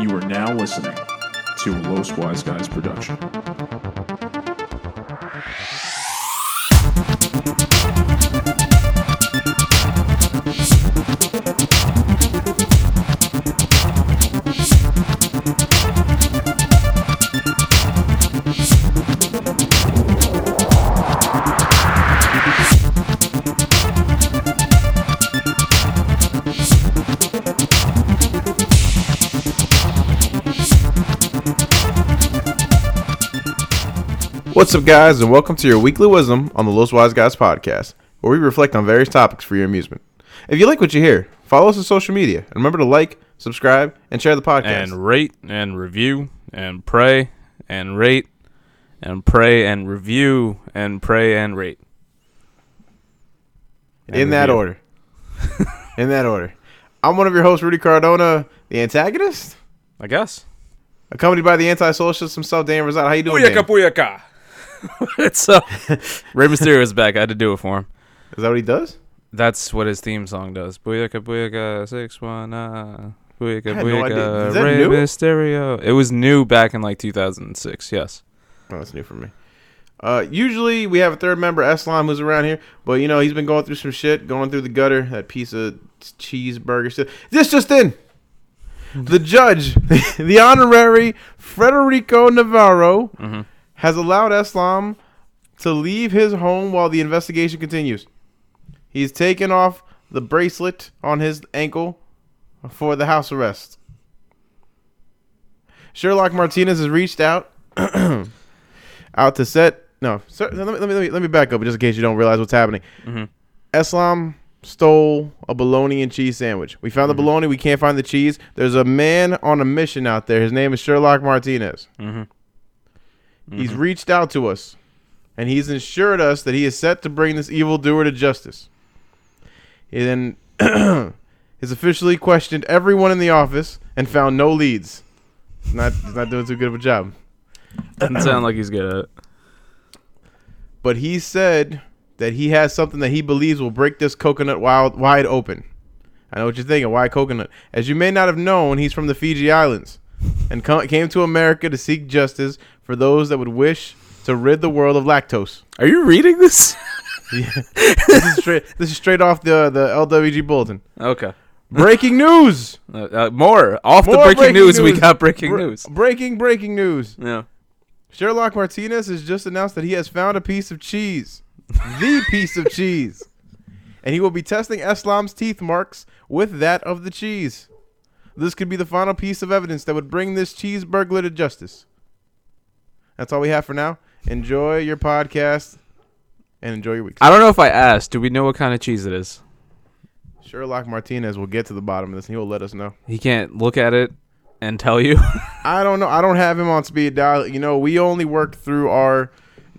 You are now listening to a Los Wise Guys production. What's up, guys, and welcome to your weekly wisdom on the Los Wise Guys podcast, where we reflect on various topics for your amusement. If you like what you hear, follow us on social media, and remember to like, subscribe, and share the podcast. and rate and review and pray and rate and pray and review and pray and rate. And in that review. order. in that order. I'm one of your hosts, Rudy Cardona, the antagonist, I guess. accompanied by the anti-socialist himself, Dan Rosado. How you doing, Dan? booyaka. it's uh, Rey Mysterio is back. I had to do it for him. Is that what he does? That's what his theme song does. Booyaka booyaka six one ah. Booyaka I had no idea. booyaka that Rey new? Mysterio. It was new back in like 2006. Yes. Oh, that's new for me. Uh, usually we have a third member, Eslam, who's around here, but you know he's been going through some shit, going through the gutter. That piece of cheeseburger shit. This just in: the judge, the honorary Federico Navarro, Mhm. Has allowed Eslam to leave his home while the investigation continues. He's taken off the bracelet on his ankle for the house arrest. Sherlock Martinez has reached out out to set. No, sir, let, me, let, me, let, me, let me back up just in case you don't realize what's happening. Mhm. Eslam stole a bologna and cheese sandwich. We found the bologna. We can't find the cheese. There's a man on a mission out there. His name is Sherlock Martinez. Mhm. He's reached out to us, and he's assured us that he is set to bring this evildoer to justice. He then has officially questioned everyone in the office and found no leads. He's not, he's not doing too good of a job. Doesn't sound like he's good at it. but he said that he has something that he believes will break this coconut wild, wide open. I know what you're thinking. Why coconut? As you may not have known, he's from the Fiji Islands and came to America to seek justice for those that would wish to rid the world of lactose. Are you reading this? this is straight. This is straight off the the LWG bulletin. okay. Breaking news. Uh, uh, more off the More breaking, news, We got breaking Bre- news. Breaking breaking news. Yeah. Sherlock Martinez has just announced that he has found a piece of cheese. the piece of cheese. And he will be testing Eslam's teeth marks with that of the cheese. This could be the final piece of evidence that would bring this cheese burglar to justice. That's all we have for now. Enjoy your podcast and enjoy your week. I don't know if I asked. Do we know what kind of cheese it is? Sherlock Martinez will get to the bottom of this and he will let us know. He can't look at it and tell you. I don't know. I don't have him on speed dial. You know, we only work through our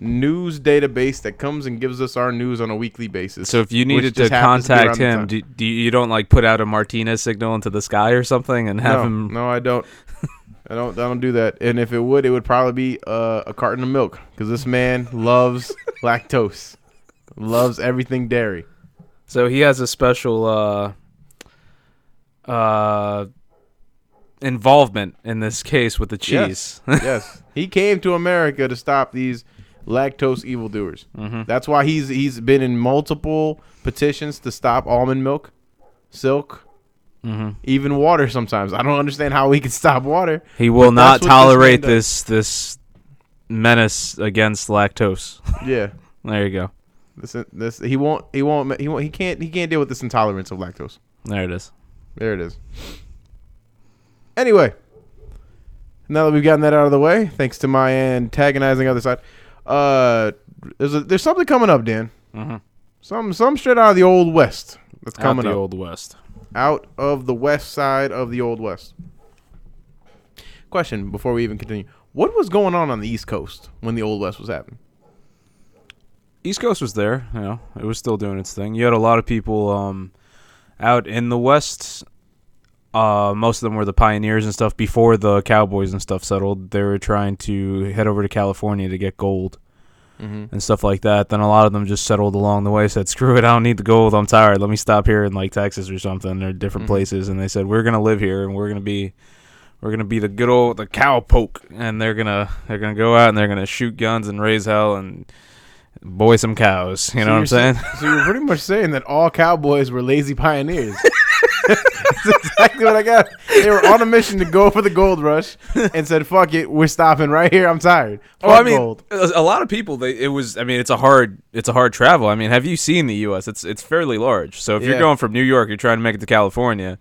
news database that comes and gives us our news on a weekly basis. so if you needed to contact him, do, do you, don't like put out a Martinez signal into the sky or something and have no, him? no, I don't. I don't. I don't do that. And if it would, it would probably be uh, a carton of milk because this man loves lactose, loves everything dairy. So he has a special uh, uh, involvement in this case with the cheese. yes, he came to America to stop these lactose evildoers. Mhm. That's why he's he's been in multiple petitions to stop almond milk, silk, hmm even water. Sometimes I don't understand how we can stop water. He will not that's what this man tolerate this this menace against lactose. Yeah. there you go. This, this he won't he won't he won't he can't he can't deal with this intolerance of lactose. There it is. There it is. Anyway, now that we've gotten that out of the way, thanks to my antagonizing other side, uh, there's a, there's something coming up, Dan. Mm-hmm. Some some straight out of the old west that's Out coming the up. old west. out of the west side of the old west. Question before we even continue: What was going on on the East Coast when the old west was happening? East Coast was there, you know, it was still doing its thing. You had a lot of people um, out in the West. Uh, most of them were the pioneers and stuff before the cowboys and stuff settled. They were trying to head over to California to get gold Mm-hmm. and stuff like that. Then a lot of them just settled along the way. Said, "Screw it, I don't need the gold. I'm tired. Let me stop here in like Texas or something or different Mhm. places." And they said, "We're gonna live here and we're gonna be, we're gonna be the good old the cowpoke and they're gonna they're gonna go out and they're gonna shoot guns and raise hell and boy some cows. You know what I'm saying? So you're pretty much saying that all cowboys were lazy pioneers. That's exactly what I got. They were on a mission to go for the gold rush and said, "Fuck it, we're stopping right here. I'm tired." Fuck Well, I mean, gold. a lot of people. They it was. I mean, it's a hard. It's a hard travel. I mean, have you seen the U.S.? It's it's fairly large. So if Yeah. you're going from New York, you're trying to make it to California.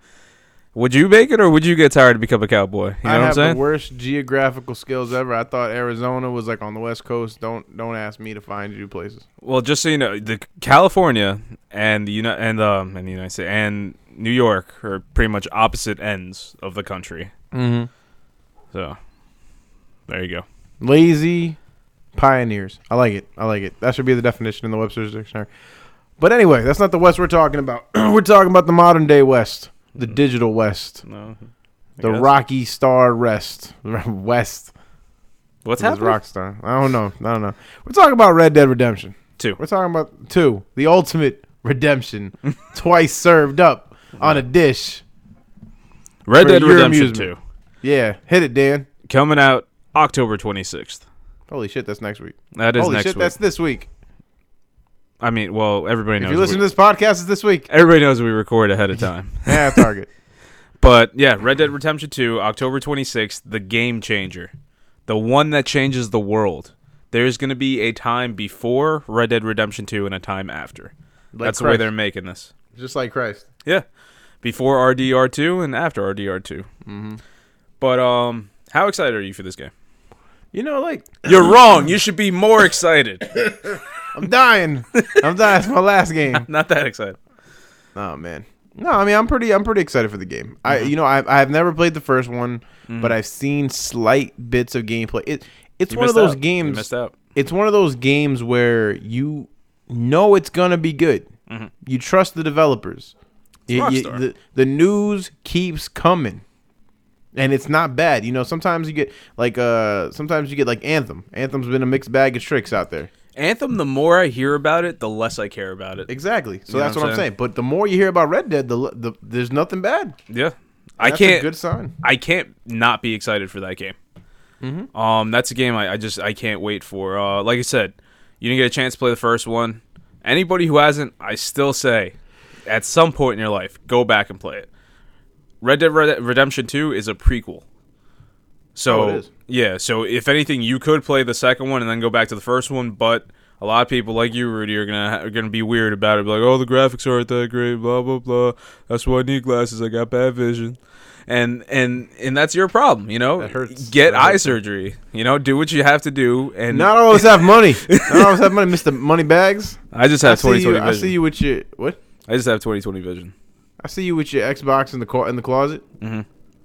Would you make it, or would you get tired to become a cowboy? You know I what I'm have the saying? worst geographical skills ever. I thought Arizona was like on the west coast. Don't don't ask me to find you places. Well, just so you know, the California and the Uni- and um and the United States and New York are pretty much opposite ends of the country. Mm-hmm. So there you go. Lazy pioneers. I like it. I like it. That should be the definition in the Webster's dictionary. But anyway, that's not the West we're talking about. we're talking about the modern day West, the digital West, No, the. Rocky Star Rest, West. What's happening? Rockstar. I don't know. I don't know. We're talking about Red Dead Redemption. Two. We're talking about two, the ultimate redemption, twice served up on a dish. Red Dead Redemption. Two Yeah, hit it, Dan. coming out October 26th. Holy shit, that's next week. That is Holy next shit, week. that's this week. I mean, well, everybody If knows. you listen we, to this podcast, it's this week. everybody knows we record ahead of time. Yeah, Target. But yeah, Red Dead Redemption 2, October 26th, the game changer. The one that changes the world. There's going to be a time before Red Dead Redemption 2 and a time after. Like That's the way they're making this. Just like Christ. Yeah. Before RDR2 and after RDR2. Mm-hmm. But um how excited are you for this game? You know, like You're wrong. You should be more excited. I'm dying. I'm dying. It's my last game. Not that excited. Oh man. No, I mean I'm pretty I'm pretty excited for the game. I Mm-hmm. you know I I've never played the first one, but I've seen slight bits of gameplay. It it's You one of those out. You games. missed out. It's one of those games where you know it's gonna be good. Mhm. You trust the developers. You- you- the, the news keeps coming. And it's not bad. You know, sometimes you get like uh sometimes you get like Anthem. Anthem's been a mixed bag of tricks out there. Anthem, the more I hear about it, the less I care about it. Exactly. So You that's what I'm saying? saying. But the more you hear about Red Dead, the, the there's nothing bad. Yeah. I That's can't good sign. I can't not be excited for that game. Mhm. Um, that's a game I, I just I can't wait for. Uh, like I said, you didn't get a chance to play the first one. Anybody who hasn't, I still say, at some point in your life, go back and play it. Red Dead Redemption Two is a prequel. So Oh, it is. yeah, so if anything, you could play the second one and then go back to the first one. But a lot of people like you, Rudy, are gonna are gonna be weird about it. Be like, oh, the graphics aren't that great. Blah blah blah. That's why I need glasses. I got bad vision. And and and that's your problem, you know. That hurts. Get That eye hurts. surgery. You know, do what you have to do. And Not all of us have money. Not all of us have money, Mister Money Bags. I just have twenty you. I see you with your what? I just have twenty twenty vision. I see you with your Xbox in the co- in the closet.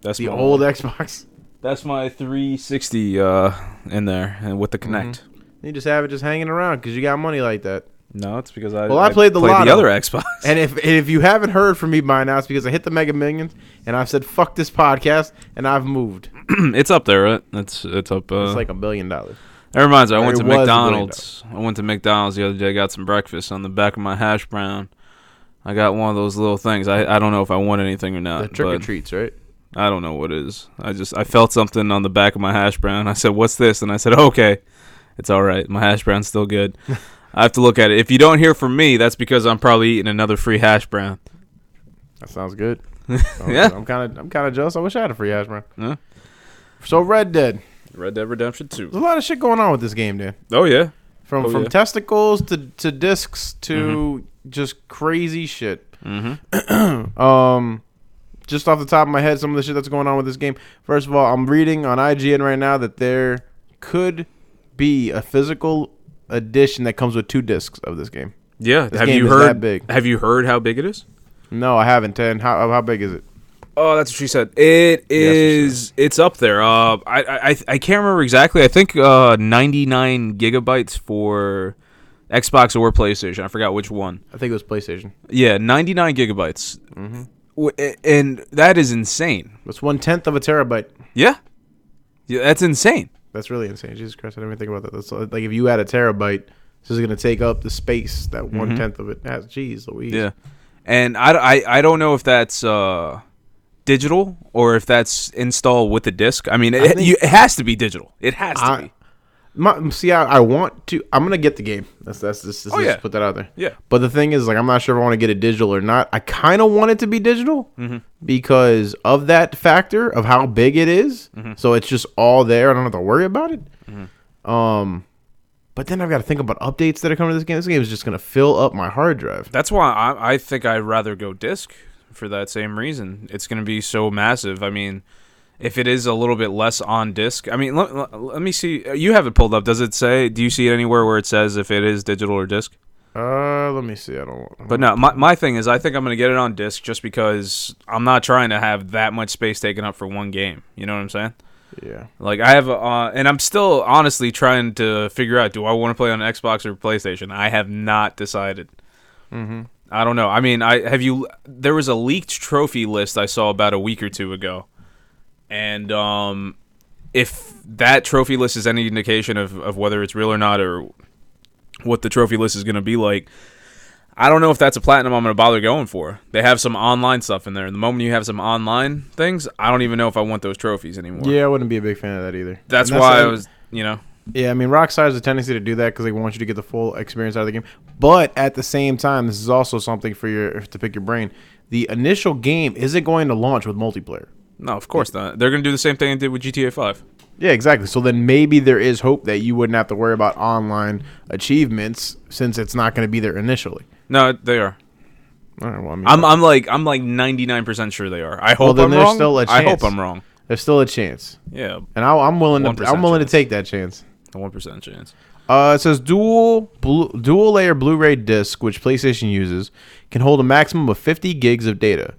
That's The my, old Xbox. That's my three sixty uh in there and with the Kinect. You just have it just hanging around because you got money like that. No, it's because I Well, I played the played the other Xbox. And if if you haven't heard from me by now, it's because I hit the Mega Millions and I've said fuck this podcast and I've moved. it's up there, right? It's it's up. Uh, It's like a billion dollars. that reminds me. I went it to was a billion McDonald's. I went to McDonald's the other day. Got some breakfast on the back of my hash brown. I got one of those little things. I, I don't know if I want anything or not. The trick or treats, right? I don't know what it is. I just I felt something on the back of my hash brown. I said, "What's this?" And I said, "Okay, it's all right. My hash brown's still good." I have to look at it. If you don't hear from me, that's because I'm probably eating another free hash brown. That sounds good. Yeah. I'm kind of I'm kind of jealous. I wish I had a free hash brown. Huh? So Red Dead. Red Dead Redemption Two. There's a lot of shit going on with this game, dude. Oh yeah. From Oh, from yeah. testicles to to discs to just crazy shit. Mm-hmm. Um, just off the top of my head, some of the shit that's going on with this game. First of all, I'm reading on IGN right now that there could be a physical edition that comes with two discs of this game. Yeah. This have game you heard? that big. Have you heard how big it is? No, I haven't. Ten. How how big is it? Oh, that's what she said. It is. is. It's up there. Uh, I, I I I can't remember exactly. I think uh 99 gigabytes for Xbox or PlayStation. I forgot which one. I think it was PlayStation. Yeah, 99 gigabytes. Mm-hmm. W- And that is insane. That's one tenth of a terabyte. Yeah. Yeah, that's insane. That's really insane. Jesus Christ, I didn't even think about that. That's like if you had a terabyte, this is gonna take up the space that one tenth of it has. Jeez, Louise. Mm-hmm. Yeah. And I, I, I don't know if that's uh digital or if that's installed with the disc. I mean, it, think- you, it has to be digital. It has to I- be. My, see, I, I want to. I'm gonna get the game. That's that's just, Oh, just put that out there. Yeah. But the thing is, like, I'm not sure if I want to get it digital or not. I kind of want it to be digital Mm-hmm. because of that factor of how big it is. Mm-hmm. So it's just all there. I don't have to worry about it. Um, but then I've got to think about updates that are coming to this game. This game is just gonna fill up my hard drive. That's why I, I think I'd rather go disc for that same reason. It's going to be so massive. I mean, if it is a little bit less on disc, I mean, let, let, me see. You have it pulled up. Does it say? Do you see it anywhere where it says if it is digital or disc? Uh, let me see. I don't. But no, my, my thing is I think I'm going to get it on disc just because I'm not trying to have that much space taken up for one game. You know what I'm saying? Yeah. Like I have, a, uh, and I'm still honestly trying to figure out: do I want to play on Xbox or PlayStation? I have not decided. Mm-hmm. I don't know. I mean, I have you. There was a leaked trophy list I saw about a week or two ago, and um, if that trophy list is any indication of of whether it's real or not, or what the trophy list is going to be like, I don't know if that's a platinum I'm going to bother going for. They have some online stuff in there. And the moment you have some online things, I don't even know if I want those trophies anymore. Yeah, I wouldn't be a big fan of that either. That's And why I was, you know, Yeah, I mean, Rockstar has a tendency to do that because they want you to get the full experience out of the game. But at the same time, this is also something for your to pick your brain. The initial game isn't going to launch with multiplayer. No, of course not. They're going to do the same thing they did with GTA 5. Yeah, exactly. So then maybe there is hope that you wouldn't have to worry about online achievements since it's not going to be there initially. No, they are. All right, well, I mean, I'm, I'm like, I'm like 99% sure they are. I Well, hope then I'm there's wrong. still a I hope chance. I'm wrong. there's still a chance, Yeah, and I, I'm willing to. I'm willing chance. to take that chance. a 1% chance. Uh, it says dual blu- dual layer Blu-ray disc, which PlayStation uses, can hold a maximum of 50 gigs of data.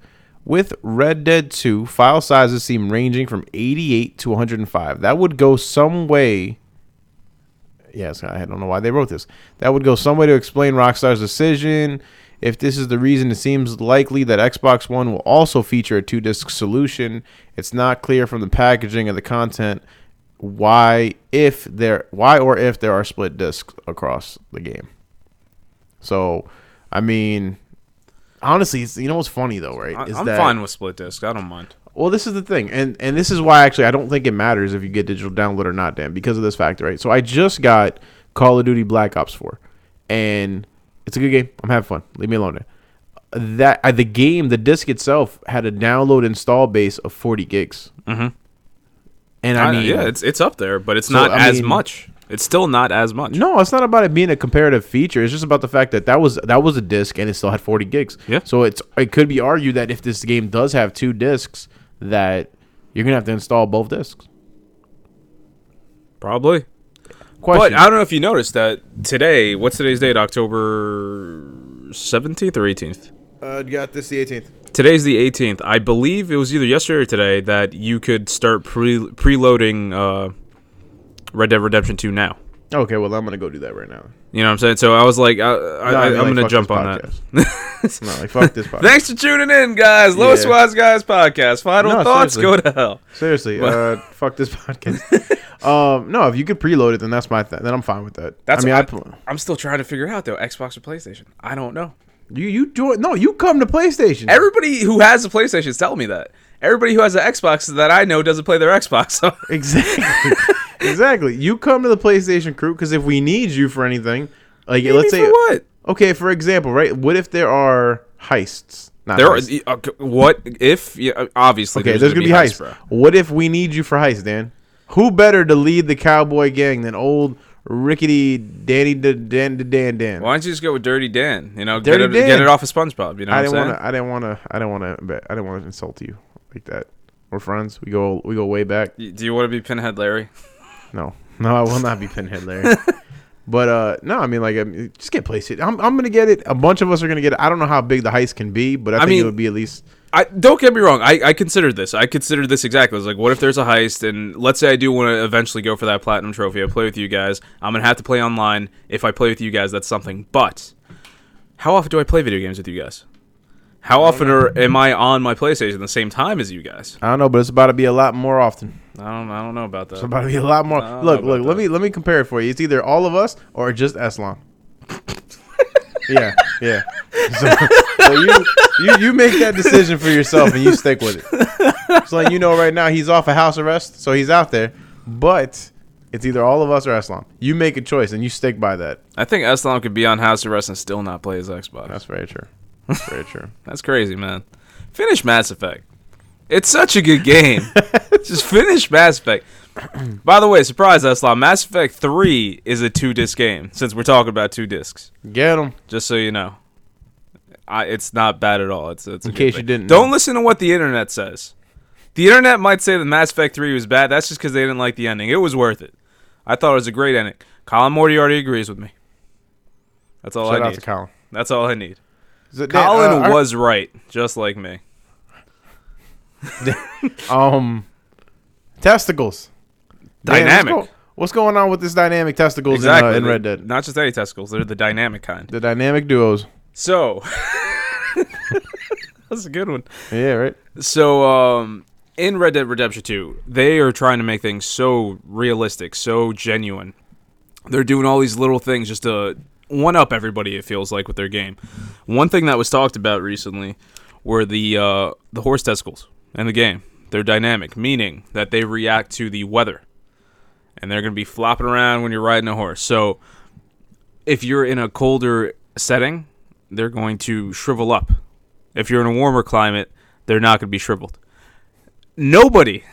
With Red Dead 2, file sizes seem ranging from 88 to 105. That would go some way. Yes, I don't know why they wrote this. That would go some way to explain Rockstar's decision. If this is the reason, it seems likely that Xbox One will also feature a two disc solution. It's not clear from the packaging of the content why if there why or if there are split discs across the game. So, I mean, honestly, it's, you know what's funny though, right? Is I'm that fine with split disc. I don't mind. well, this is the thing, and and this is why actually I don't think it matters if you get digital download or not, Dan, because of this factor, right? So I just got Call of Duty Black Ops 4, and it's a good game. I'm having fun. Leave me alone. There. That uh, the game, the disc itself had a download install base of 40 gigs, Mhm. and I I- mean, yeah, it's it's up there, but it's So, not I as mean- much. It's still not as much. No, it's not about it being a comparative feature. It's just about the fact that that was that was a disc and it still had 40 gigs. Yeah. So it's it could be argued that if this game does have two discs, that you're gonna have to install both discs. Probably. Question. But I don't know if you noticed that today. What's today's date? October 17th or 18th? uh, got this the 18th. Today's the 18th. I believe it was either yesterday or today that you could start pre preloading uh, Red Dead Redemption 2 now. Okay, well I'm gonna go do that right now. You know what I'm saying? So I was like, I, I, No, I, I mean, am like, gonna jump this on that. podcast. No, like fuck this podcast. Thanks for tuning in, guys. Yeah. Wise Guys podcast. Final No, thoughts seriously. go to hell. Seriously, uh, fuck this podcast. um, no, if you could preload it, then that's my th- then I'm fine with that. That's I mean, I, pl- I'm still trying to figure out though. Xbox or PlayStation? I don't know. you you do it. No, you come to PlayStation. Everybody who has a PlayStation is telling me that. Everybody who has an Xbox that I know doesn't play their Xbox. So Exactly. Exactly. You come to the PlayStation crew because if we need you for anything, like Need let's say, for what? okay, for example, right? What if there are heists? Not There are, heists. uh, what if? Yeah, obviously. okay, there's, gonna be heists. bro. What if we need you for heists, Dan? Who better to lead the cowboy gang than old rickety Danny D- Dan Dan Dan Dan? Why don't you just go with Dirty Dan? You know, Dirty get, it, Dan. get it off of SpongeBob. You know I what I'm didn't want to. I didn't want to. I didn't want to. I didn't want to insult you like that. We're friends. We go. We go way back. Do you want to be Pinhead Larry? No, no, I will not be Pinhead Larry. but uh, no, I mean like I mean, just get PlayStation. I'm, I'm gonna get it. A bunch of us are gonna get it. I don't know how big the heist can be, but I, I think mean- it would be at least. I don't get me wrong. I, I considered this. I considered this exactly. I was like, what if there's a heist, and let's say I do want to eventually go for that platinum trophy. I play with you guys. I'm gonna have to play online. If I play with you guys, that's something. But how often do I play video games with you guys? How often are, am I on my PlayStation the same time as you guys? I don't know, but it's about to be a lot more often. I don't. I don't know about It's that. about to be a lot more. Look, look. Let that. me let me compare it for you. It's either all of us or just Eslam. yeah, yeah. so, so you, you you make that decision for yourself and you stick with it. So like you know right now he's off a house arrest, so he's out there. But it's either all of us or Islam. You make a choice and you stick by that. I think Islam could be on house arrest and still not play his Xbox. That's very true. That's very true. That's crazy, man. Finish Mass Effect. It's such a good game. Just finish Mass Effect. By the way, surprise Islam, Mass Effect 3 is a two disc game, since we're talking about two discs. Get them. Just so you know. I, it's not bad at all. It's, it's In case you didn't Don't know. listen to what the internet says. The internet might say that Mass Effect 3 was bad. That's just because they didn't like the ending. It was worth it. I thought it was a great ending. Colin Moriarty already agrees with me. That's all Shout I out need. to Colin. That's all I need. Is it- Dan, Colin uh, was right, just like me. um testicles. Dynamic. What's, go- what's going on with this dynamic testicles exactly. in, uh, in Red Dead? Not just any testicles, they're the dynamic kind. The dynamic duos. So, that's a good one. Yeah, right. So, um, in Red Dead Redemption 2, they are trying to make things so realistic, so genuine. They're doing all these little things just to one up everybody. It feels like with their game. One thing that was talked about recently were the uh, the horse testicles in the game. They're dynamic, meaning that they react to the weather, and they're going to be flopping around when you're riding a horse. So, if you're in a colder setting, they're going to shrivel up. If you're in a warmer climate, they're not going to be shriveled. Nobody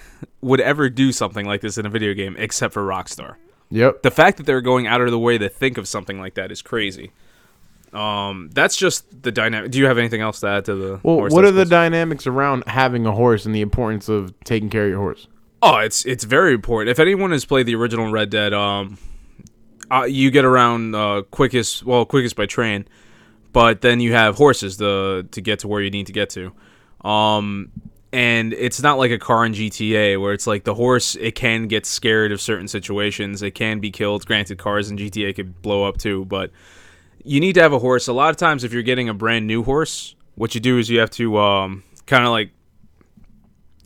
would ever do something like this in a video game except for Rockstar. Yep. The fact that they're going out of the way to think of something like that is crazy. Um, that's just the dynamic. Do you have anything else to add to the? Well, what are the dynamics around having a horse and the importance of taking care of your horse? Oh, it's it's very important. If anyone has played the original Red Dead, um, uh, you get around uh, quickest. Well, quickest by train, but then you have horses the to get to where you need to get to. Um, and it's not like a car in GTA where it's like the horse. It can get scared of certain situations. It can be killed. Granted, cars in GTA could blow up too, but you need to have a horse. A lot of times, if you're getting a brand new horse, what you do is you have to um, kind of like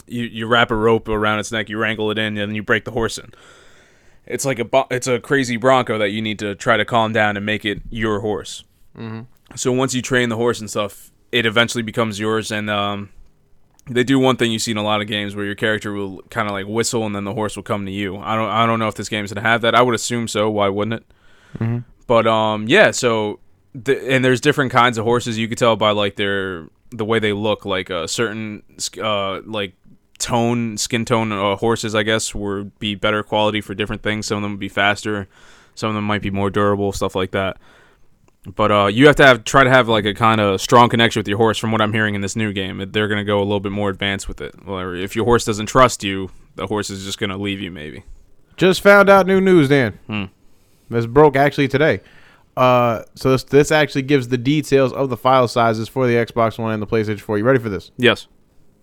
you, you wrap a rope around its neck, you wrangle it in, and then you break the horse in. It's like a it's a crazy bronco that you need to try to calm down and make it your horse. Mm-hmm. So once you train the horse and stuff, it eventually becomes yours. And um, they do one thing you see in a lot of games where your character will kind of like whistle and then the horse will come to you. I don't I don't know if this game's gonna have that. I would assume so. Why wouldn't it? But um, yeah. So the, and there's different kinds of horses. You could tell by like their the way they look. Like a certain uh like tone skin tone uh, horses, I guess, would be better quality for different things. Some of them would be faster. Some of them might be more durable, stuff like that. But uh, you have to have try to have like a kind of strong connection with your horse. From what I'm hearing in this new game, they're going to go a little bit more advanced with it. Well, if your horse doesn't trust you, the horse is just going to leave you. Maybe. Just found out new news, Dan. Hmm. This broke actually today. Uh, so this, this actually gives the details of the file sizes for the Xbox One and the PlayStation 4. You ready for this? Yes.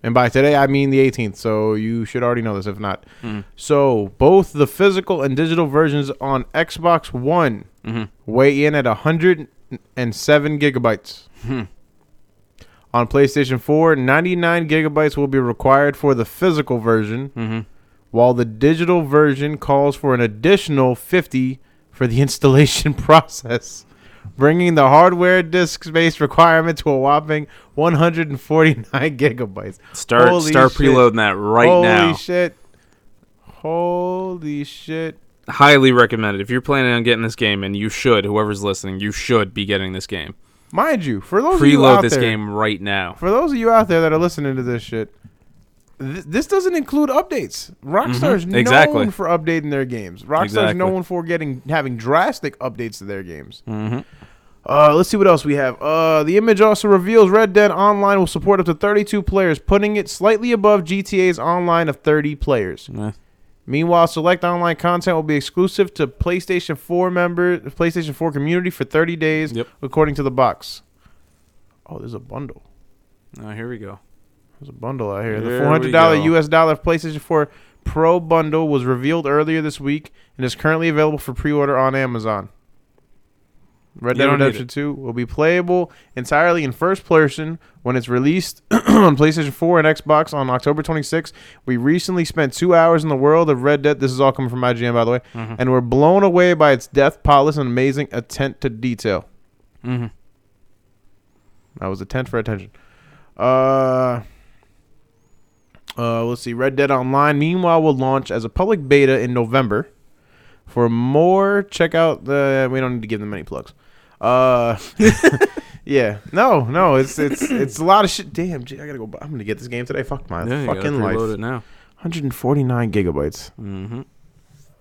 And by today, I mean the 18th. So you should already know this if not. Hmm. So both the physical and digital versions on Xbox One Mm-hmm. weigh in at 107 gigabytes. Hmm. On PlayStation 4, 99 gigabytes will be required for the physical version, Mm-hmm. while the digital version calls for an additional 50 for the installation process, bringing the hardware disk space requirement to a whopping 149 gigabytes. Start Holy start shit. preloading that right Holy now. Holy shit. Holy shit. Highly recommended. If you're planning on getting this game, and you should, whoever's listening, you should be getting this game. Mind you, for those of you Preload out this there, game right now. for those of you out there that are listening to this shit, th- this doesn't include updates. Rockstar's Mhm, exactly. known for updating their games. Rockstar's Exactly. known for getting having drastic updates to their games. Mm-hmm. Uh, let's see what else we have. Uh, the image also reveals Red Dead Online will support up to 32 players, putting it slightly above GTA's online of 30 players. Meanwhile, select online content will be exclusive to PlayStation 4 members, PlayStation 4 community for 30 days, Yep. according to the box. Oh, there's a bundle. Oh, here we go. There's a bundle out here. The There four hundred we dollar go. US dollar PlayStation 4 Pro bundle was revealed earlier this week and is currently available for pre-order on Amazon. Red You Dead don't need Redemption it. 2 will be playable entirely in first person when it's released on PlayStation 4 and Xbox on October 26th. We recently spent two hours in the world of Red Dead. This is all coming from IGN, by the way. Mm-hmm. And we're blown away by its depth, polish, and amazing attent to detail. Mm-hmm. That was a tent for attention. Uh, uh, let's see. Red Dead Online, meanwhile, will launch as a public beta in November. For more, check out the. We don't need to give them any plugs. Uh, yeah, no, no, it's it's it's a lot of shit. Damn, gee, I gotta go. buy- I'm gonna get this game today. Fuck my Yeah, fucking life. it now. 149 gigabytes. Mm-hmm.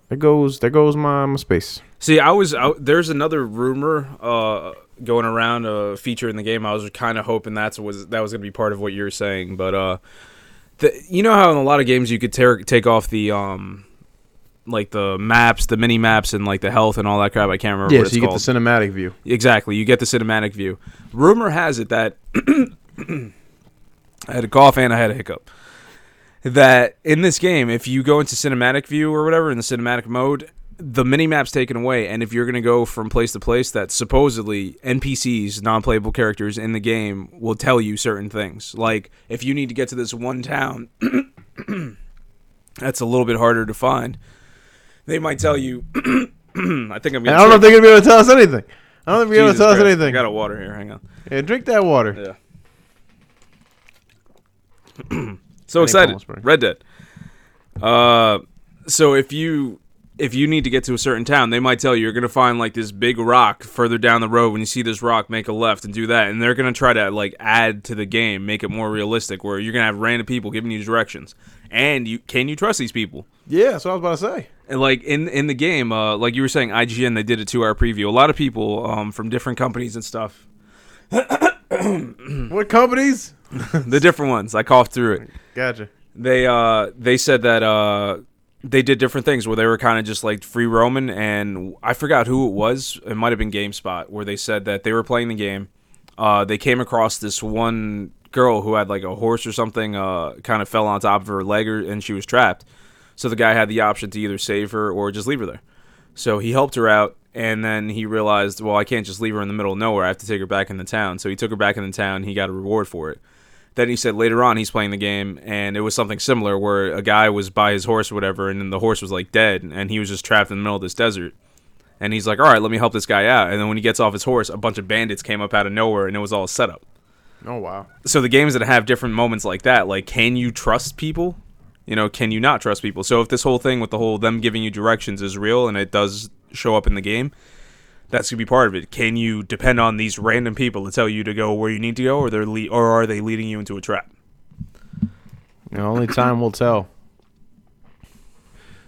There goes there goes my, my space. See, I was out. There's another rumor uh, going around a feature in the game. I was kind of hoping that's was that was going to be part of what you were saying, but uh, the, you know how in a lot of games you could tear, take off the um, like the maps, the mini maps, and like the health and all that crap. I can't remember Yeah, so you get the cinematic view. Exactly. You get the cinematic view. Rumor has it that I had a cough and I had a hiccup. That in this game, if you go into cinematic view or whatever in the cinematic mode, the mini map's taken away, and if you're gonna go from place to place, that supposedly NPCs, non-playable characters in the game, will tell you certain things. Like if you need to get to this one town, that's a little bit harder to find. They might tell you. I think I'm. Gonna I don't know if they're gonna be able to tell us anything. I don't think they're able to tell us anything. I got a water here. Hang on. Yeah, drink that water. Yeah. so excited. Red Dead. Uh, so if you if you need to get to a certain town, they might tell you you're gonna find like this big rock further down the road. When you see this rock, make a left and do that, and they're gonna try to like add to the game, make it more realistic, where you're gonna have random people giving you directions. And you can you trust these people? Yeah, that's what I was about to say. And like in in the game, uh, like you were saying, IGN they did a two hour preview. A lot of people um, from different companies and stuff, What companies? the different ones. I coughed through it. Gotcha. they uh they said that uh they did different things where they were kind of just like free roaming and I forgot who it was. It might have been GameSpot where they said that they were playing the game. Uh they came across this one girl who had like a horse or something uh kind of fell on top of her leg or, and she was trapped. So the guy had the option to either save her or just leave her there. So he helped her out and then he realized well I can't just leave her in the middle of nowhere. I have to take her back in the town. So he took her back in the town. He got a reward for it then he said later on he's playing the game and it was something similar where a guy was by his horse or whatever and then the horse was like dead and he was just trapped in the middle of this desert. And he's like all right let me help this guy out. And then when he gets off his horse a bunch of bandits came up out of nowhere and it was all set up. Oh wow. so the games that have different moments like that like can you trust people? You know can you not trust people? So if this whole thing with the whole them giving you directions is real and it does show up in the game that's gonna be part of it. Can you depend on these random people to tell you to go where you need to go, or they're le- or are they leading you into a trap? You know, only time will tell.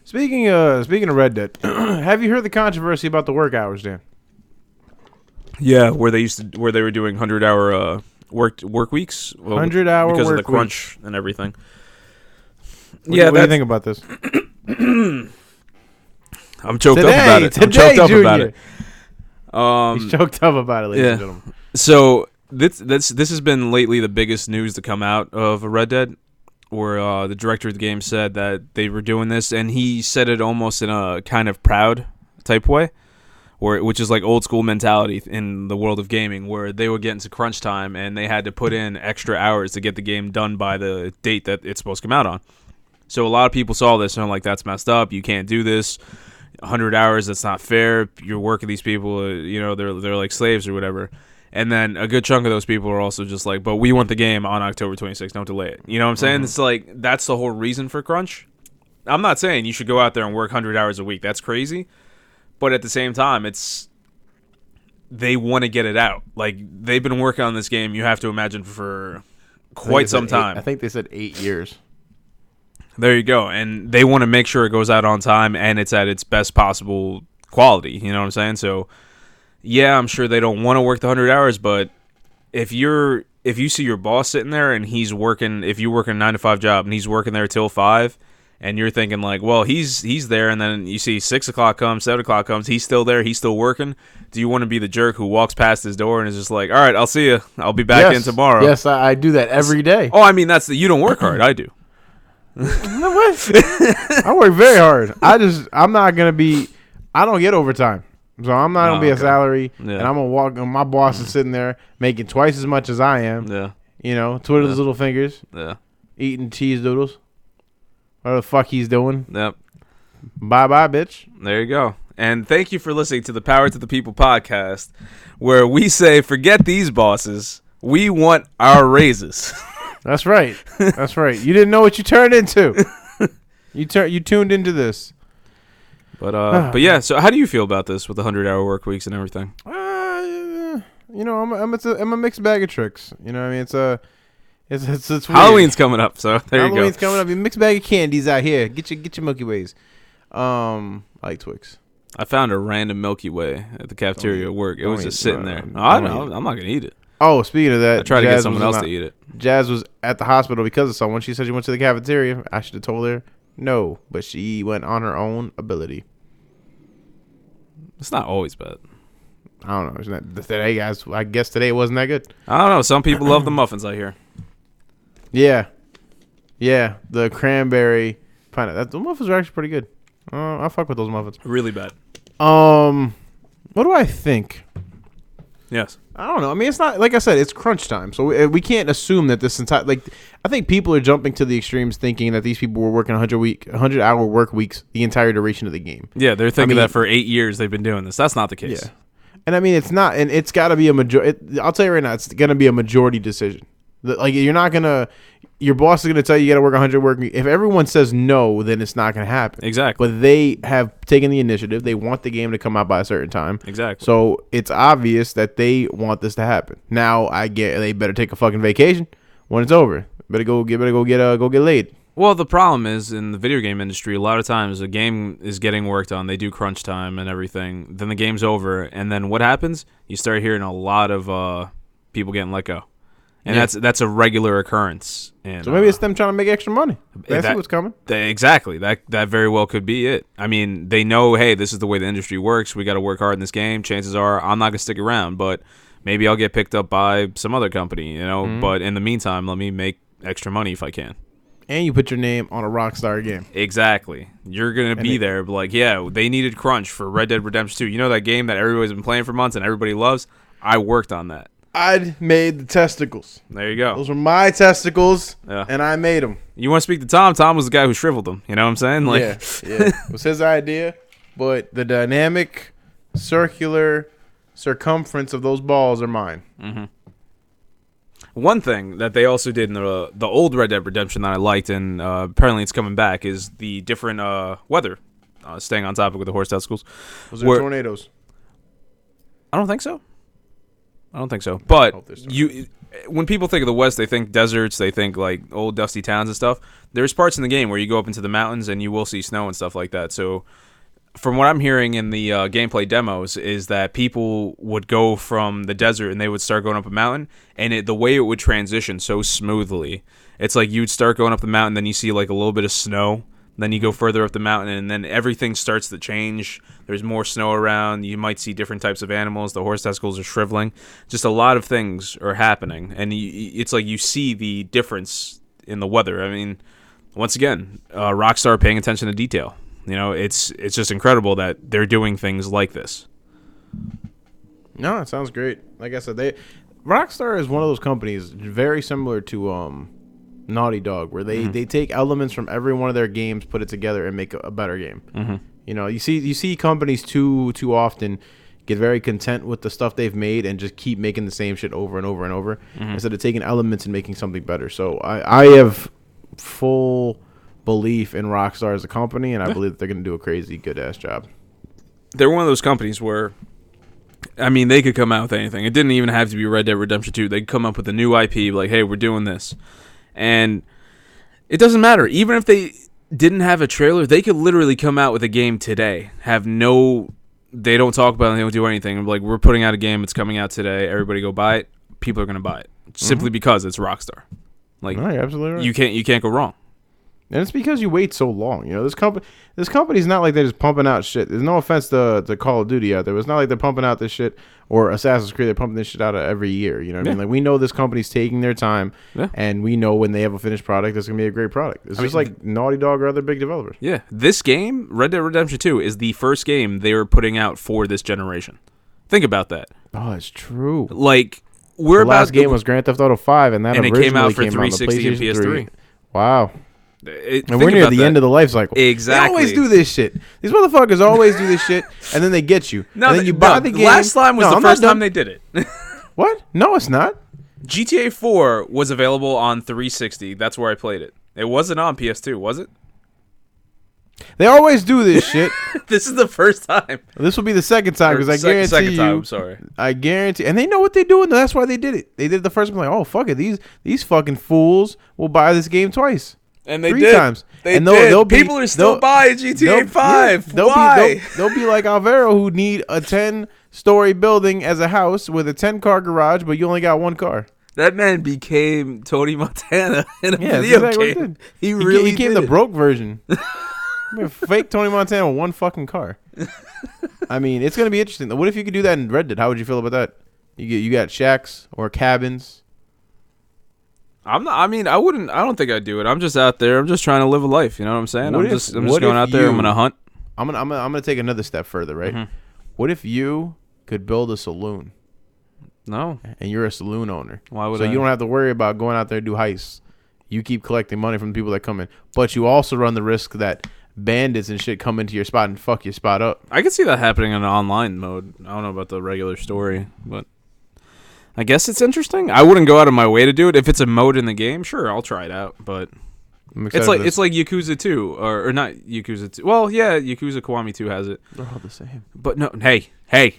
Speaking uh speaking of Red Dead, have you heard the controversy about the work hours, Dan? Yeah, where they used to where they were doing hundred hour uh, work work weeks, Well, 100 hour because of the crunch and everything. What, yeah, what do you think about this? I'm choked today, up about it. I'm today, choked up Junior. about it. Um, He's choked up about it, ladies yeah. and gentlemen. So this this this has been lately the biggest news to come out of Red Dead, where uh, the director of the game said that they were doing this, and he said it almost in a kind of proud type way, where which is like old school mentality in the world of gaming, where they would get into crunch time and they had to put in extra hours to get the game done by the date that it's supposed to come out on. So a lot of people saw this and are like, "That's messed up. You can't do this." 100 hours that's not fair. You're working these people uh, you know they're they're like slaves or whatever. And then a good chunk of those people are also just like but we want the game on October 26th don't delay it. You know what I'm saying? It's like that's the whole reason for crunch. I'm not saying you should go out there and work 100 hours a week. That's crazy. But at the same time it's they want to get it out. Like they've been working on this game you have to imagine for quite some eight- time. I think they said eight years. There you go. And they want to make sure it goes out on time and it's at its best possible quality. You know what I'm saying? So, yeah, I'm sure they don't want to work the 100 hours, but if you're if you see your boss sitting there and he's working if you work a 9 to 5 job and he's working there till 5 and you're thinking like well he's he's there and then you see 6 o'clock comes 7 o'clock comes he's still there he's still working do you want to be the jerk who walks past his door and is just like all right i'll see you i'll be back in tomorrow Yes, I, I do that every day. oh i mean that's the you don't work hard i do I work very hard. I just I'm not gonna be. I don't get overtime, so I'm not gonna Oh, be a salary. Yeah. And I'm gonna walk. My boss is sitting there making twice as much as I am. yeah You know, twiddle his little fingers, yeah eating cheese doodles. What the fuck he's doing. yep Bye bye, bitch. There you go. And thank you for listening to the Power to the People podcast, where we say, forget these bosses, We want our raises. That's right. That's right. You didn't know what you turned into. you tur- you tuned into this. But uh, but yeah. So how do you feel about this with the hundred hour work weeks and everything? Uh, you know, I'm I'm, it's a, I'm a mixed bag of tricks. You know, what I mean, it's a it's it's, it's weird. Halloween's coming up, so there Halloween's you go. Halloween's coming up. You mixed bag of candies out here. Get your get your Milky Ways. Um, I like Twix. I found a random Milky Way at the cafeteria at work. It don't was just sitting no, there. no, I don't know. I'm not gonna eat it. Oh, speaking of that, I tried to get Jazz someone was else in to eat it. Jazz was at the hospital because of someone. She said she went to the cafeteria. I should have told her no, but she went on her own ability. It's not always bad. I don't know. Isn't that, today, guys, I guess today wasn't that good. I don't know. Some people love the muffins. I hear. Yeah, yeah. The cranberry pineapple. That, those muffins are actually pretty good. Uh, I fuck with those muffins. Really bad. Um, what do I think? Yes. I don't know. I mean, it's not like I said. It's crunch time, so we, we can't assume that this entire like. I think people are jumping to the extremes, thinking that these people were working 100 week, 100 hour work weeks the entire duration of the game. Yeah, they're thinking mean- that for eight years they've been doing this. That's not the case. Yeah, and I mean, it's not, and it's got to be a majority. I'll tell you right now, it's gonna be a majority decision. Like you're not gonna, your boss is gonna tell you you got to work 100 work. If everyone says no, then it's not gonna happen. Exactly. But they have taken the initiative. They want the game to come out by a certain time. Exactly. So it's obvious that they want this to happen. Now I get they better take a fucking vacation when it's over. Better go get better go get uh go get laid. Well, the problem is in the video game industry, a lot of times a game is getting worked on. They do crunch time and everything. Then the game's over, and then what happens? You start hearing a lot of uh, people getting let go, and Yeah. that's that's a regular occurrence. And So maybe uh, it's them trying to make extra money. They see that- what's coming. They- exactly. That that very well could be it. I mean, they know, hey, this is the way the industry works. We got to work hard in this game. Chances are, I'm not gonna stick around, but maybe I'll get picked up by some other company. You know. Mm-hmm. But in the meantime, let me make extra money if I can. And you put your name on a Rockstar game. Exactly. You're gonna be they- there, like, yeah, they needed crunch for Red Dead Redemption 2. You know that game that everybody's been playing for months and everybody loves. I worked on that. I made the testicles. There you go. Those were my testicles, Yeah. and I made them. You want to speak to Tom? Tom was the guy who shriveled them. You know what I'm saying? Like, yeah, yeah. it was his idea, but the dynamic, circular circumference of those balls are mine. One thing that they also did in the the old Red Dead Redemption that I liked, and uh, apparently it's coming back, is the different uh, weather. Uh, staying on topic with the horse testicles. Was there Where- tornadoes? I don't think so. I don't think so. But you, when people think of the West, they think deserts, they think like old dusty towns and stuff. There's parts in the game where you go up into the mountains and you will see snow and stuff like that. So, from what I'm hearing in the uh, gameplay demos, is that people would go from the desert and they would start going up a mountain, and it, the way it would transition so smoothly, it's like you would start going up the mountain, then you see like a little bit of snow. Then you go further up the mountain, and then everything starts to change. There's more snow around. You might see different types of animals. The horse testicles are shriveling. Just a lot of things are happening, and you, it's like you see the difference in the weather. I mean, once again, uh, Rockstar paying attention to detail. You know, it's it's just incredible that they're doing things like this. No, it sounds great. Like I said, they Rockstar is one of those companies very similar to um Naughty Dog, where they they take elements from every one of their games, put it together, and make a, a better game. Mm-hmm. You know, you see you see companies too too often get very content with the stuff they've made and just keep making the same shit over and over and over instead of taking elements and making something better. So I I have full belief in Rockstar as a company, and I believe that they're going to do a crazy good ass job. they're one of those companies where I mean they could come out with anything. It didn't even have to be Red Dead Redemption 2. They could come up with a new IP like, "Hey, we're doing this." And it doesn't matter. Even if they didn't have a trailer, they could literally come out with a game today. Have no they don't talk about it, they don't do anything. Like, we're putting out a game, it's coming out today. Everybody go buy it. People are going to buy it mm-hmm. simply because it's Rockstar. Like No, absolutely right. you can't you can't go wrong. And it's because you wait so long. You know, this company, this company's not like they're just pumping out shit. There's no offense to, to Call of Duty out there. It's not like they're pumping out this shit or Assassin's Creed. They're pumping this shit out every year. You know what I mean? Like we know this company's taking their time, Yeah. and we know when they have a finished product, it's gonna be a great product. It's I just mean, like Naughty Dog or other big developers. Yeah, this game, Red Dead Redemption 2, is the first game they were putting out for this generation. Think about that. Oh, it's true. Like we're The about last game was Grand Theft Auto Five, and that And it came out originally for came on the 360 and PlayStation 3. PS3. Wow. It, And we're near the end of the life cycle. Exactly. They always do this shit. These motherfuckers always do this shit, and then they get you. No, and then they- you buy no, the game. last time was No, the I'm first time they did it. What? No, it's not. GTA 4 was available on 360. That's where I played it. It wasn't on PS2, was it? They always do this shit. this is the first time. This will be the second time because I sec- guarantee second you. time, I'm sorry. I guarantee, and they know what they're doing. That's why they did it. They did it the first time. Like, oh fuck it, these these fucking fools will buy this game twice. And they Three did. times. They And they'll- did. they'll be- People are still buying GTA They'll- 5. yeah, they'll Why? Be, they'll, they'll be like Alvaro, who need a ten story building as a house with a ten car garage, but you only got one car. that man became Tony Montana in a Yeah, video exactly game. did. He He, really he became the broke version. Fake Tony Montana with one fucking car. I mean, it's gonna be interesting. What if you could do that in Red Dead? How would you feel about that? You get you got shacks or cabins. I'm not. I mean, I wouldn't. I don't think I'd do it. I'm just out there. I'm just trying to live a life. You know what I'm saying? What I'm if- just. I'm just going out there. I'm gonna hunt. I'm gonna I'm gonna, I'm gonna take another step further, right? Mhm. What if you could build a saloon No. and you're a saloon owner? Why would so I? you don't have to worry about going out there to do heists. You keep collecting money from the people that come in, but you also run the risk that bandits and shit come into your spot and fuck your spot up. I could see that happening in an online mode. I don't know about the regular story, but I guess it's interesting. I wouldn't go out of my way to do it. If it's a mode in the game, sure, I'll try it out. But it's like it's like Yakuza 2 or, or not Yakuza 2. Well, yeah, Yakuza Kiwami 2 has it. they're all the same. But no, hey, hey.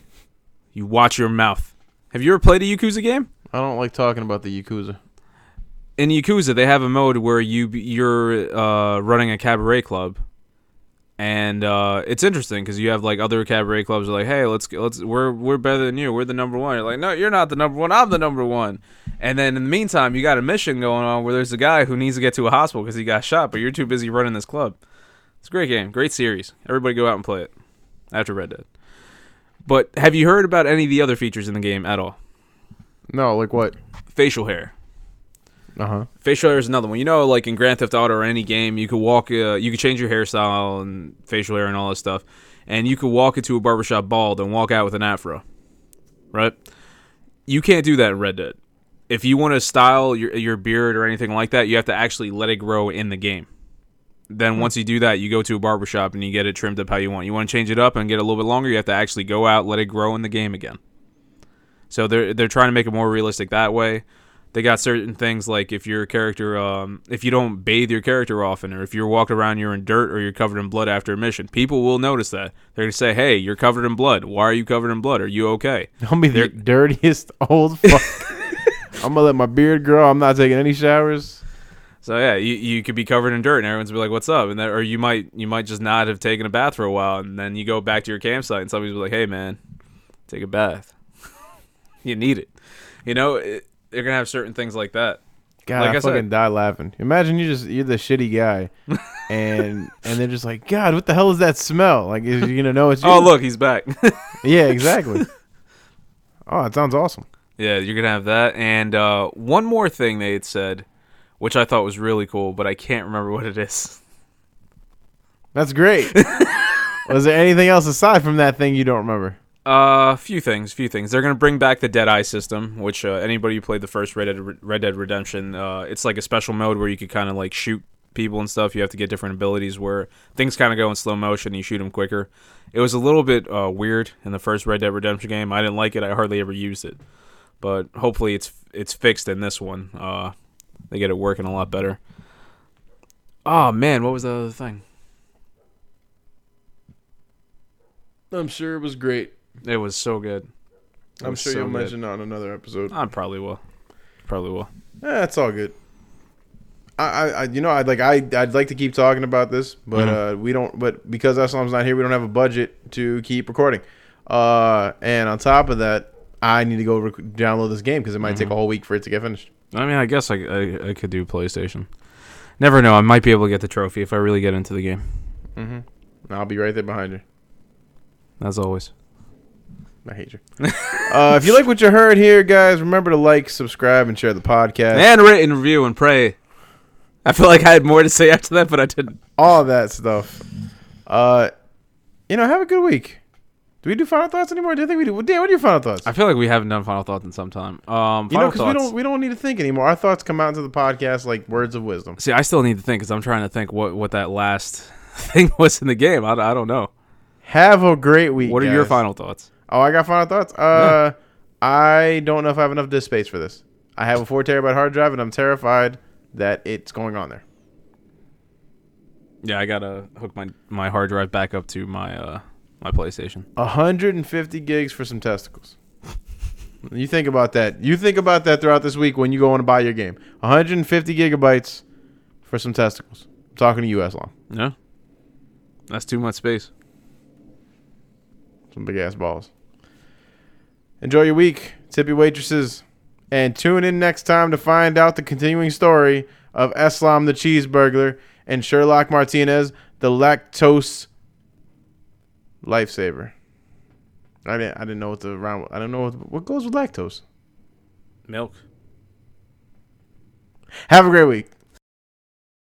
You watch your mouth. Have you ever played a Yakuza game? I don't like talking about the yakuza. in Yakuza, they have a mode where you you're uh, running a cabaret club, and uh, it's interesting because you have like other cabaret clubs are like, hey, let's let's we're we're better than you, we're the number one. You're like, no, you're not the number one, I'm the number one. And then in the meantime, you got a mission going on where there's a guy who needs to get to a hospital because he got shot, but you're too busy running this club. It's a great game, great series. Everybody go out and play it after Red Dead. But have you heard about any of the other features in the game at all? No, like what? Facial hair. Uh huh. Facial hair is another one. You know, like in Grand Theft Auto or any game, you could walk, uh, you could change your hairstyle and facial hair and all that stuff, and you could walk into a barbershop bald and walk out with an afro, right? You can't do that in Red Dead. If you want to style your your beard or anything like that, you have to actually let it grow in the game. Then once you do that, you go to a barbershop and you get it trimmed up how you want. You want to change it up and get a little bit longer, you have to actually go out, let it grow in the game again. So they're they're trying to make it more realistic that way they got certain things like if your character um, if you don't bathe your character often or if you're walking around you're in dirt or you're covered in blood after a mission people will notice that. They're going to say hey you're covered in blood. Why are you covered in blood? Are you okay? I'll be the dirtiest old fuck. I'm gonna let my beard grow. I'm not taking any showers. so yeah you, you could be covered in dirt and everyone's be like what's up? And that, or you might you might just not have taken a bath for a while and then you go back to your campsite and somebody's be like hey man take a bath. You need it. You know it, they're going to have certain things like that God, Like I, I said. fucking die laughing. Imagine you just you're the shitty guy, and and they're just like, God, what the hell is that smell? Like, is you gonna know it's you? oh look he's back yeah, exactly. oh, it sounds awesome. Yeah, you're gonna have that, and uh, one more thing they had said, which I thought was really cool, but I can't remember what it is. That's great. Was there anything else aside from that thing you don't remember? A uh, few things, few things. They're gonna bring back the Dead Eye system, which uh, anybody who played the first Red Dead, Red Dead Redemption, uh, it's like a special mode where you could kind of like shoot people and stuff. You have to get different abilities where things kind of go in slow motion. and You shoot them quicker. It was a little bit uh, weird in the first Red Dead Redemption game. I didn't like it. I hardly ever used it, but hopefully it's it's fixed in this one. Uh, they get it working a lot better. Oh man, what was the other thing? I'm sure it was great. It was so good. It I'm sure so you'll good. mention it on another episode. I probably will. Probably will. Eh, it's all good. I, I, you know, I'd like, I, I'd like to keep talking about this, but uh, we don't. But because Aslam's not here, we don't have a budget to keep recording. Uh, and on top of that, I need to go rec- download this game because it might take a whole week for it to get finished. I mean, I guess I, I, I could do PlayStation. Never know. I might be able to get the trophy if I really get into the game. Mm-hmm. I'll be right there behind you. As always. I hate you. uh, if you like what you heard here, guys, remember to like, subscribe, and share the podcast. And rate and review and pray. I feel like I had more to say after that, but I didn't. All that stuff. Uh, you know, have a good week. Do we do final thoughts anymore? Do you think we do? Dan, what are your final thoughts? I feel like we haven't done final thoughts in some time. Um, You know, because we don't we don't need to think anymore. Our thoughts come out into the podcast like words of wisdom. See, I still need to think because I'm trying to think what, what that last thing was in the game. I, I don't know. Have a great week. What are your final thoughts? Oh, I got final thoughts. Uh, I don't know if I have enough disk space for this. I have a four terabyte hard drive, and I'm terrified that it's going on there. Yeah, I gotta hook my my hard drive back up to my uh my PlayStation. 150 gigs for some testicles. you think about that. You think about that throughout this week when you go on to buy your game. 150 gigabytes for some testicles. I'm talking to you, Aslam. Yeah, that's too much space. Some big ass balls. Enjoy your week, tippy waitresses, and tune in next time to find out the continuing story of Eslam the cheeseburglar and Sherlock Martinez the lactose lifesaver. I didn't. I didn't know what the round. I don't know what, what goes with lactose. Milk. Have a great week.